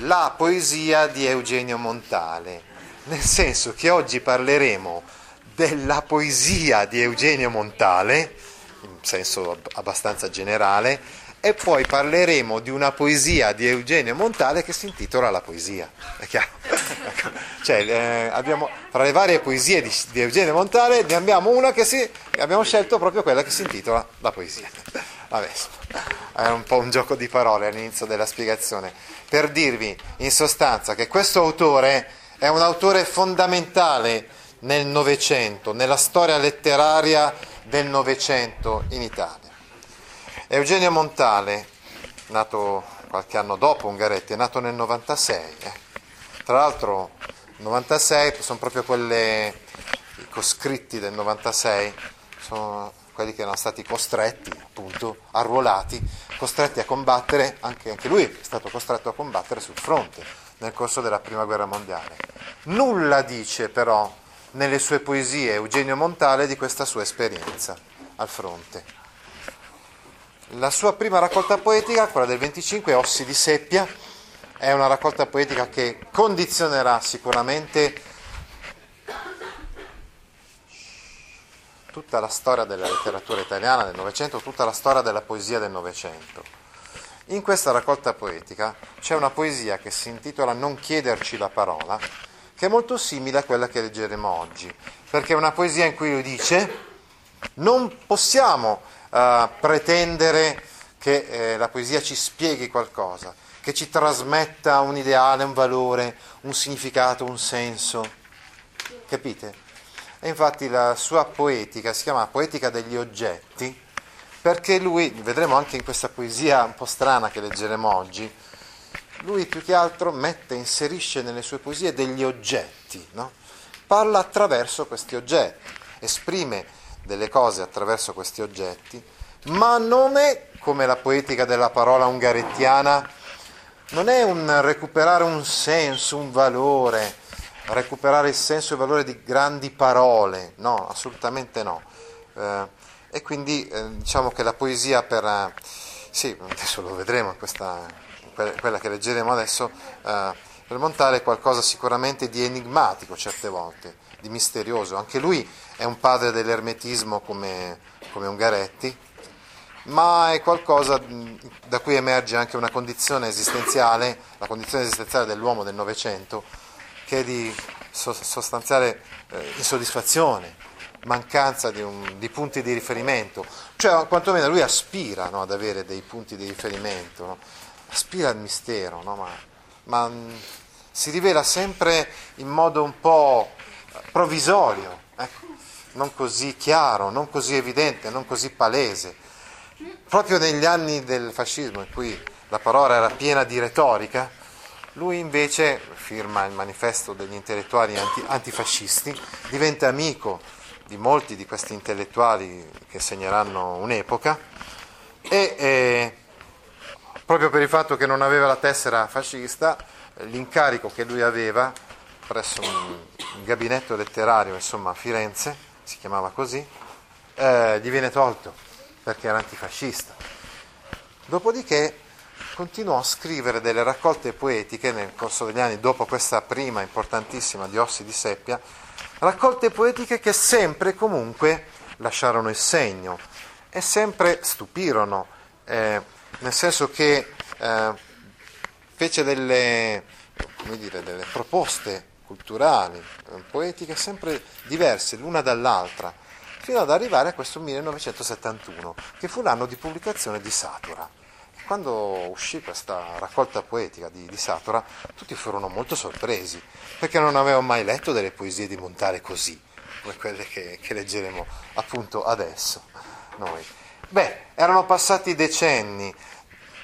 La poesia di Eugenio Montale. Nel senso che oggi parleremo della poesia di Eugenio Montale, in senso abbastanza generale, e poi parleremo di una poesia di Eugenio Montale che si intitola La poesia. È chiaro? cioè, eh, abbiamo, tra le varie poesie di, di, Eugenio Montale ne abbiamo una che si, abbiamo scelto proprio quella che si intitola La poesia. Vabbè, è un po' un gioco di parole all'inizio della spiegazione, per dirvi in sostanza che questo autore è un autore fondamentale nel Novecento, nella storia letteraria del Novecento in Italia. Eugenio Montale, nato qualche anno dopo Ungaretti, è nato nel 96. Eh. Tra l'altro, 96 sono proprio quelle, i coscritti del 96, sono quelli che erano stati costretti, appunto, arruolati, costretti a combattere, anche, anche lui è stato costretto a combattere sul fronte nel corso della Prima Guerra Mondiale. Nulla dice però nelle sue poesie Eugenio Montale di questa sua esperienza al fronte. La sua prima raccolta poetica, quella del 25, Ossi di Seppia, è una raccolta poetica che condizionerà sicuramente tutta la storia della letteratura italiana del Novecento, tutta la storia della poesia del Novecento. In questa raccolta poetica c'è una poesia che si intitola Non chiederci la parola, che è molto simile a quella che leggeremo oggi, perché è una poesia in cui lui dice non possiamo uh, pretendere che eh, la poesia ci spieghi qualcosa, che ci trasmetta un ideale, un valore, un significato, un senso. Capite? E infatti la sua poetica si chiama Poetica degli oggetti, perché lui, vedremo anche in questa poesia un po' strana che leggeremo oggi, lui più che altro mette, inserisce nelle sue poesie degli oggetti, no? parla attraverso questi oggetti, esprime delle cose attraverso questi oggetti, ma non è come la poetica della parola ungarettiana, non è un recuperare un senso, un valore, recuperare il senso e il valore di grandi parole, no, assolutamente no. Eh, e quindi eh, diciamo che la poesia per, eh, sì, adesso lo vedremo, questa, quella che leggeremo adesso, eh, per Montale è qualcosa sicuramente di enigmatico certe volte, di misterioso. Anche lui è un padre dell'ermetismo come, come Ungaretti, ma è qualcosa da cui emerge anche una condizione esistenziale, la condizione esistenziale dell'uomo del Novecento, che è di sostanziale eh, insoddisfazione, mancanza di, un, di, punti di riferimento, cioè quantomeno lui aspira no, ad avere dei punti di riferimento, no? aspira al mistero, no? ma, ma mh, si rivela sempre in modo un po' provvisorio, ecco non così chiaro, non così evidente, non così palese. Proprio negli anni del fascismo, in cui la parola era piena di retorica, lui invece firma il manifesto degli intellettuali anti, antifascisti, diventa amico di molti di questi intellettuali che segneranno un'epoca e eh, proprio per il fatto che non aveva la tessera fascista, l'incarico che lui aveva presso un, un gabinetto letterario insomma, a Firenze si chiamava così, eh, gli viene tolto perché era antifascista. Dopodiché continuò a scrivere delle raccolte poetiche nel corso degli anni, dopo questa prima importantissima di Ossi di Seppia, raccolte poetiche che sempre comunque lasciarono il segno e sempre stupirono, eh, nel senso che eh, fece delle, dire, delle proposte culturali, eh, poetiche sempre diverse l'una dall'altra, fino ad arrivare a questo 1971, che fu l'anno di pubblicazione di Satura. Quando uscì questa raccolta poetica di, di Satura, tutti furono molto sorpresi, perché non avevano mai letto delle poesie di Montale così, come quelle che, che leggeremo appunto adesso. Noi. Beh, erano passati decenni,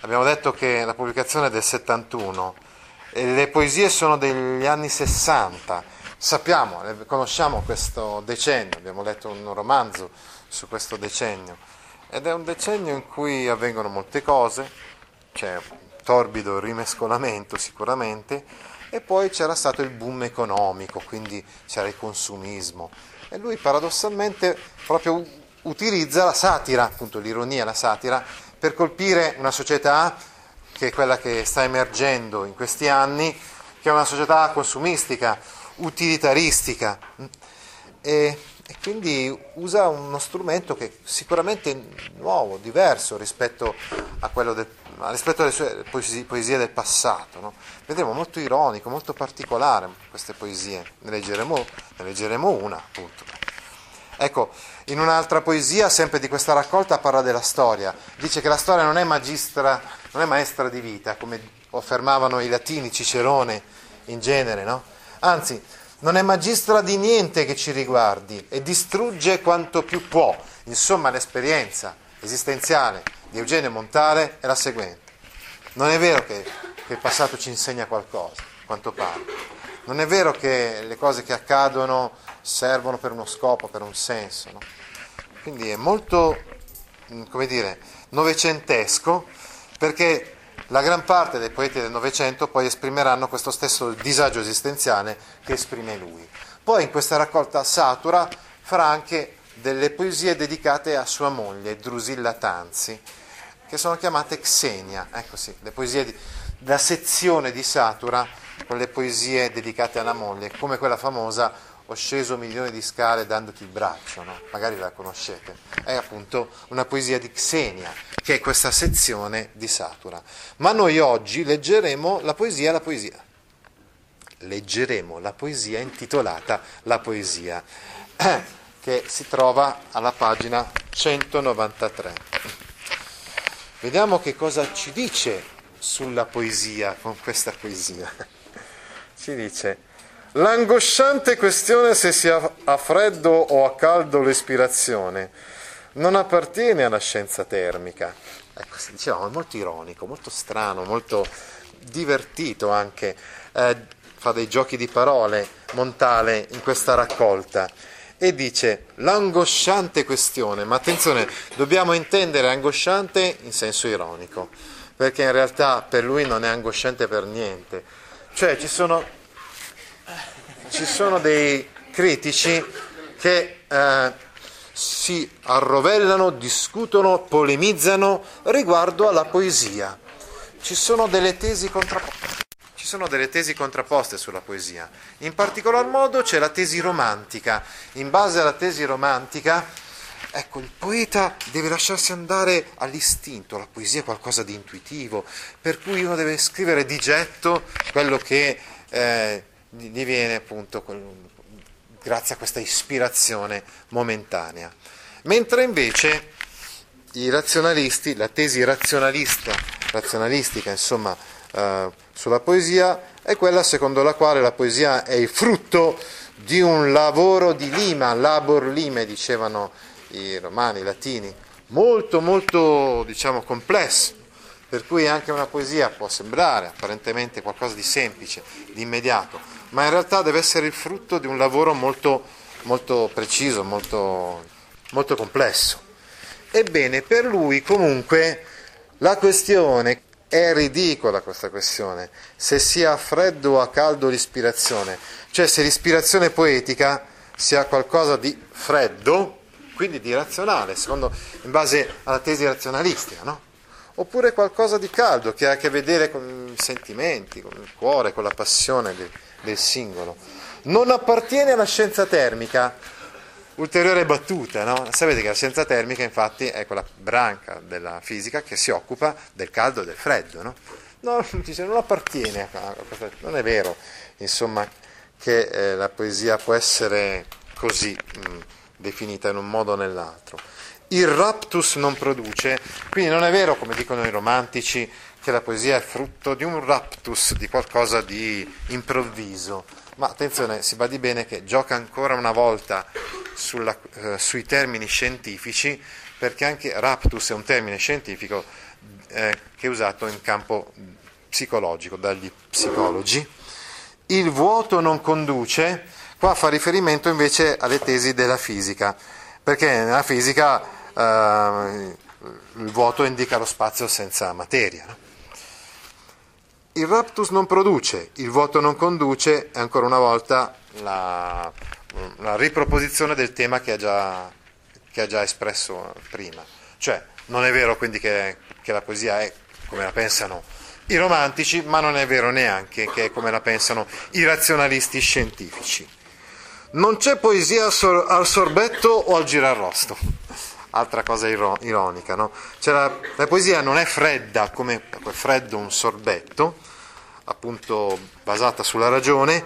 abbiamo detto che la pubblicazione è del 71 e le poesie sono degli anni 60. Sappiamo, conosciamo questo decennio, abbiamo letto un romanzo su questo decennio ed è un decennio in cui avvengono molte cose, c'è un torbido rimescolamento sicuramente e poi c'era stato il boom economico, quindi c'era il consumismo e lui paradossalmente proprio utilizza la satira, appunto l'ironia, la satira, per colpire una società che è quella che sta emergendo in questi anni, che è una società consumistica, utilitaristica. E, e quindi usa uno strumento che sicuramente è nuovo, diverso rispetto, del, rispetto alle sue poesie, poesie del passato. No? Vedremo molto ironico, molto particolare queste poesie, ne leggeremo, ne leggeremo una appunto. Ecco, in un'altra poesia, sempre di questa raccolta, parla della storia. Dice che la storia non è, magistra, non è maestra di vita, come affermavano i latini, Cicerone in genere, no? Anzi, non è magistra di niente che ci riguardi e distrugge quanto più può. Insomma, l'esperienza esistenziale di Eugenio Montale è la seguente. Non è vero che, che il passato ci insegna qualcosa, quanto pare. Non è vero che le cose che accadono servono per uno scopo, per un senso. No? Quindi è molto, mm, come dire, novecentesco perché la gran parte dei poeti del Novecento poi esprimeranno questo stesso disagio esistenziale che esprime lui. Poi in questa raccolta Satura farà anche delle poesie dedicate a sua moglie, Drusilla Tanzi, che sono chiamate Xenia, ecco sì, le poesie di, la sezione di Satura con le poesie dedicate alla moglie, come quella famosa Ho sceso milioni di scale dandoti il braccio, no? magari la conoscete, è appunto una poesia di Xenia, che è questa sezione di Satura. Ma noi oggi leggeremo la poesia la poesia. Leggeremo la poesia intitolata La poesia, che si trova alla pagina 193. Vediamo che cosa ci dice sulla poesia con questa poesia. Ci dice, l'angosciante questione se sia a freddo o a caldo l'ispirazione non appartiene alla scienza termica. Ecco, si diceva, è molto ironico, molto strano, molto divertito anche, eh, fa dei giochi di parole Montale in questa raccolta e dice l'angosciante questione, ma attenzione, dobbiamo intendere angosciante in senso ironico, perché in realtà per lui non è angosciante per niente. Cioè ci sono, ci sono dei critici che eh, si arrovellano, discutono, polemizzano riguardo alla poesia. Ci sono delle tesi contrapposte. Ci sono delle tesi contrapposte sulla poesia. In particolar modo c'è la tesi romantica. In base alla tesi romantica, ecco, il poeta deve lasciarsi andare all'istinto, la poesia è qualcosa di intuitivo, per cui uno deve scrivere di getto quello che eh, gli viene appunto grazie a questa ispirazione momentanea. Mentre invece i razionalisti, la tesi razionalista, razionalistica insomma, eh, sulla poesia è quella secondo la quale la poesia è il frutto di un lavoro di lima, labor lime, dicevano i romani, i latini, molto molto diciamo complesso, per cui anche una poesia può sembrare apparentemente qualcosa di semplice, di immediato, ma in realtà deve essere il frutto di un lavoro molto, molto preciso, molto, molto complesso. Ebbene, per lui comunque la questione è ridicola questa questione, se sia a freddo o a caldo l'ispirazione, cioè se l'ispirazione poetica sia qualcosa di freddo, quindi di razionale, secondo, in base alla tesi razionalistica, no? oppure qualcosa di caldo che ha a che vedere con i sentimenti, con il cuore, con la passione del, del singolo. Non appartiene alla scienza termica, ulteriore battuta, no? Sapete che la scienza termica infatti è quella branca della fisica che si occupa del caldo e del freddo, no? no non appartiene a questo, non è vero, insomma, che eh, la poesia può essere così mh, definita in un modo o nell'altro il raptus non produce, quindi non è vero, come dicono i romantici, che la poesia è frutto di un raptus, di qualcosa di improvviso. Ma attenzione, si badi bene che gioca ancora una volta sulla, eh, sui termini scientifici, perché anche raptus è un termine scientifico eh, che è usato in campo psicologico dagli psicologi. Il vuoto non conduce, qua fa riferimento invece alle tesi della fisica, perché nella fisica eh, il vuoto indica lo spazio senza materia. No? Il raptus non produce, il vuoto non conduce, è ancora una volta la, la riproposizione del tema che ha, già, che ha, già, espresso prima. Cioè, non è vero quindi che, che la poesia è come la pensano i romantici, ma non è vero neanche che è come la pensano i razionalisti scientifici. Non c'è poesia al sorbetto o al girarrosto altra cosa ironica. No? Cioè la, la, poesia non è fredda come freddo un sorbetto, appunto basata sulla ragione,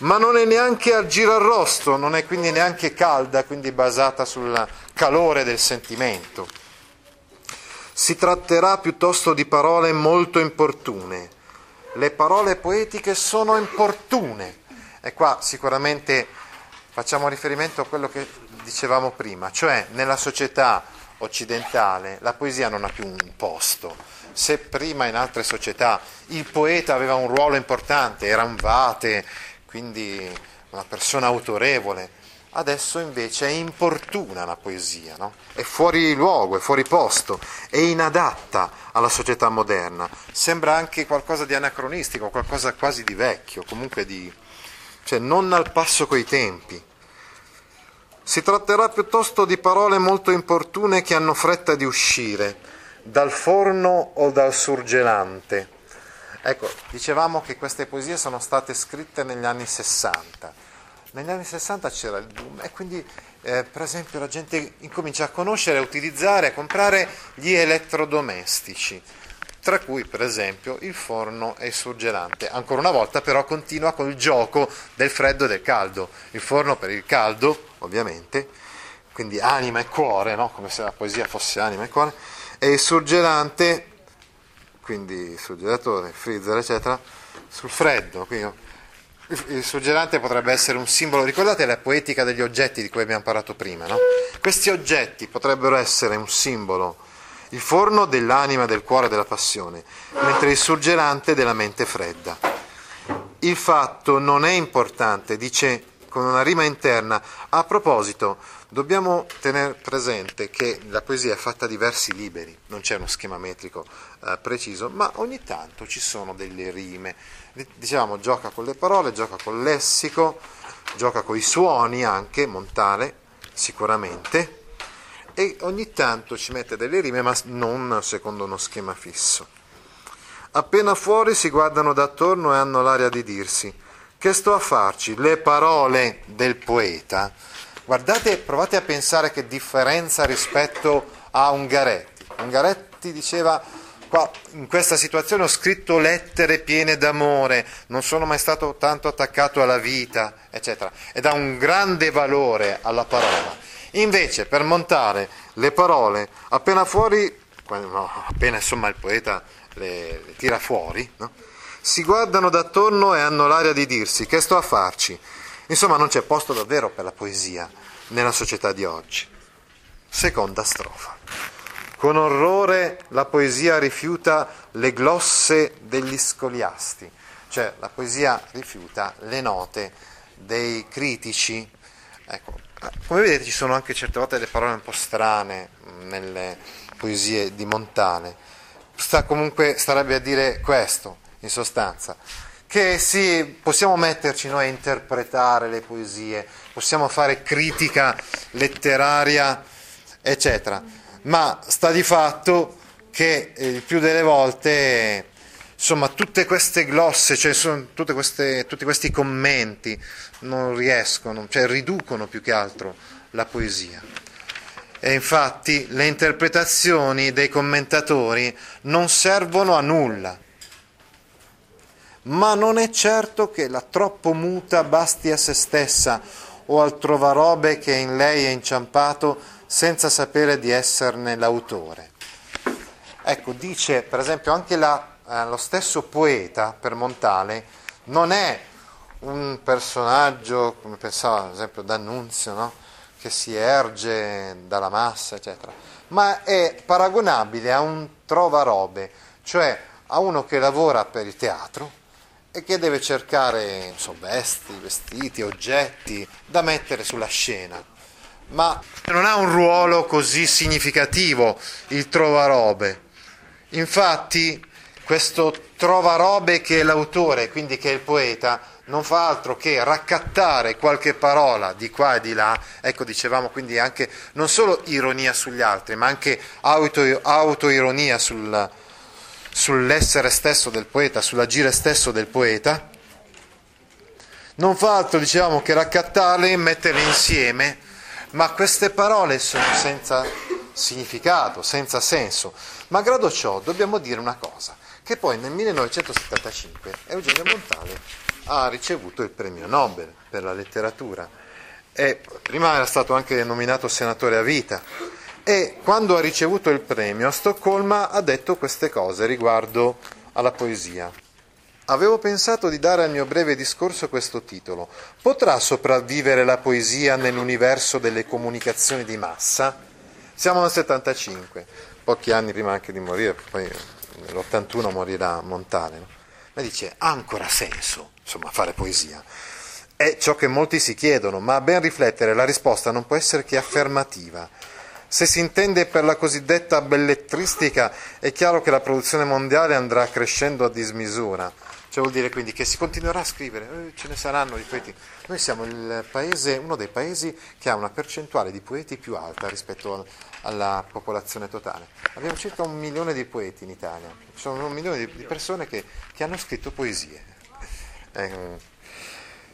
ma non è neanche al girarrosto, non è quindi neanche calda, quindi basata sul calore del sentimento. Si tratterà piuttosto di parole molto importune. Le parole poetiche sono importune. E qua sicuramente facciamo riferimento a quello che dicevamo prima, cioè nella società occidentale la poesia non ha più un posto. Se prima in altre società il poeta aveva un ruolo importante, era un vate, quindi una persona autorevole, adesso invece è importuna la poesia, no? è fuori luogo, è fuori posto, è inadatta alla società moderna, sembra anche qualcosa di anacronistico, qualcosa quasi di vecchio, comunque di, cioè non al passo coi tempi. Si tratterà piuttosto di parole molto importune che hanno fretta di uscire dal forno o dal surgelante. Ecco, dicevamo che queste poesie sono state scritte negli anni 60. Negli anni 60 c'era il boom e quindi eh, per esempio la gente incomincia a conoscere, a utilizzare, a comprare gli elettrodomestici tra cui per esempio il forno e il surgelante. Ancora una volta però continua con il gioco del freddo e del caldo. Il forno per il caldo, ovviamente, quindi anima e cuore, no? come se la poesia fosse anima e cuore, e il surgelante, quindi surgelatore, freezer, eccetera, sul freddo. Quindi, il surgelante potrebbe essere un simbolo, ricordate la poetica degli oggetti di cui abbiamo parlato prima, no? Questi oggetti potrebbero essere un simbolo il forno dell'anima, del cuore, della passione, mentre il surgelante della mente fredda. Il fatto non è importante, dice con una rima interna. A proposito, dobbiamo tenere presente che la poesia è fatta di versi liberi, non c'è uno schema metrico eh, preciso, ma ogni tanto ci sono delle rime. Diciamo, gioca con le parole, gioca col lessico, gioca con i suoni anche, Montale, sicuramente e ogni tanto ci mette delle rime, ma non secondo uno schema fisso. Appena fuori si guardano d'attorno e hanno l'aria di dirsi: Che sto a farci? Le parole del poeta. Guardate, provate a pensare che differenza rispetto a Ungaretti. Ungaretti diceva qua in questa situazione ho scritto lettere piene d'amore, non sono mai stato tanto attaccato alla vita, eccetera, e dà un grande valore alla parola. Invece per montare le parole appena fuori, no, appena insomma il poeta le, le tira fuori, no? Si guardano d'attorno e hanno l'aria di dirsi che sto a farci. Insomma non c'è posto davvero per la poesia nella società di oggi. Seconda strofa. Con orrore la poesia rifiuta le glosse degli scoliasti, cioè la poesia rifiuta le note dei critici. Ecco, come vedete ci sono anche certe volte delle parole un po' strane nelle poesie di Montale. Sta comunque starebbe a dire questo, in sostanza, che sì, possiamo metterci noi a interpretare le poesie, possiamo fare critica letteraria, eccetera, ma sta di fatto che eh, il più delle volte insomma tutte queste glosse, cioè queste, tutti questi commenti non riescono, cioè riducono più che altro la poesia. E infatti le interpretazioni dei commentatori non servono a nulla. Ma non è certo che la troppo muta basti a se stessa o al trovarobe che in lei è inciampato senza sapere di esserne l'autore. Ecco, dice per esempio anche la, eh, lo stesso poeta per Montale non è un personaggio, come pensava ad esempio D'Annunzio, no? che si erge dalla massa, eccetera, ma è paragonabile a un trova robe, cioè a uno che lavora per il teatro e che deve cercare so, vesti, vestiti, oggetti da mettere sulla scena. Ma non ha un ruolo così significativo il trovarobe. Infatti, questo trovarobe che è l'autore, quindi che è il poeta, non fa altro che raccattare qualche parola di qua e di là, ecco dicevamo quindi anche non solo ironia sugli altri, ma anche auto, autoironia sul, sull'essere stesso del poeta, sull'agire stesso del poeta, non fa altro dicevamo che raccattarle e metterle insieme, ma queste parole sono senza significato, senza senso. Malgrado ciò dobbiamo dire una cosa, che poi nel 1975 Eugenio Montale ha ricevuto il premio Nobel per la letteratura e prima era stato anche nominato senatore a vita e quando ha ricevuto il premio a Stoccolma ha detto queste cose riguardo alla poesia. Avevo pensato di dare al mio breve discorso questo titolo. Potrà sopravvivere la poesia nell'universo delle comunicazioni di massa? Siamo nel 75, pochi anni prima anche di morire, poi nell'81 morirà Montale. No? Ma dice, ha ancora senso insomma, fare poesia. È ciò che molti si chiedono, ma a ben riflettere la risposta non può essere che affermativa. Se si intende per la cosiddetta bellettristica, è chiaro che la produzione mondiale andrà crescendo a dismisura. Cioè vuol dire quindi che si continuerà a scrivere, eh, ce ne saranno di poeti. Noi siamo paese, uno dei paesi che ha una percentuale di poeti più alta rispetto alla popolazione totale. Abbiamo circa un milione di poeti in Italia, ci sono un milione di persone che, che hanno scritto poesie. Eh,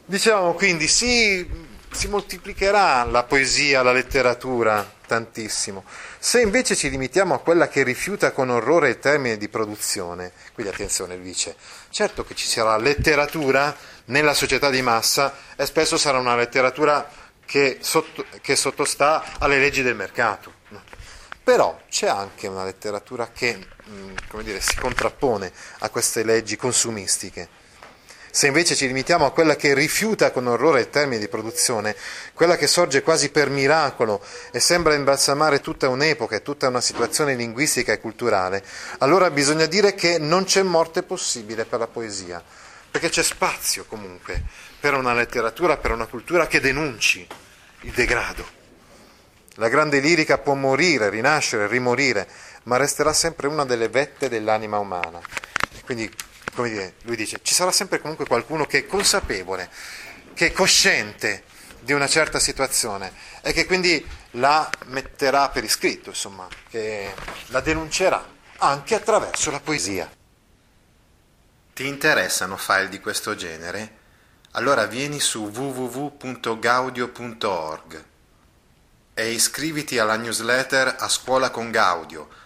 diciamo quindi sì, si moltiplicherà la poesia, la letteratura tantissimo. Se invece ci limitiamo a quella che rifiuta con orrore il termine di produzione, quindi attenzione, dice, certo che ci sarà letteratura nella società di massa e spesso sarà una letteratura che, sotto, che sottostà alle leggi del mercato. Però c'è anche una letteratura che mm, dire, si contrappone a queste leggi consumistiche. Se invece ci limitiamo a quella che rifiuta con orrore il termine di produzione, quella che sorge quasi per miracolo e sembra imbalsamare tutta un'epoca e tutta una situazione linguistica e culturale, allora bisogna dire che non c'è morte possibile per la poesia, perché c'è spazio comunque per una letteratura, per una cultura che denunci il degrado. La grande lirica può morire, rinascere, rimorire, ma resterà sempre una delle vette dell'anima umana. Quindi come dire, lui dice, ci sarà sempre comunque qualcuno che è consapevole, che è cosciente di una certa situazione e che quindi la metterà per iscritto, insomma, che la denuncerà anche attraverso la poesia. Ti interessano file di questo genere? Allora vieni su www.gaudio.org e iscriviti alla newsletter A Scuola con Gaudio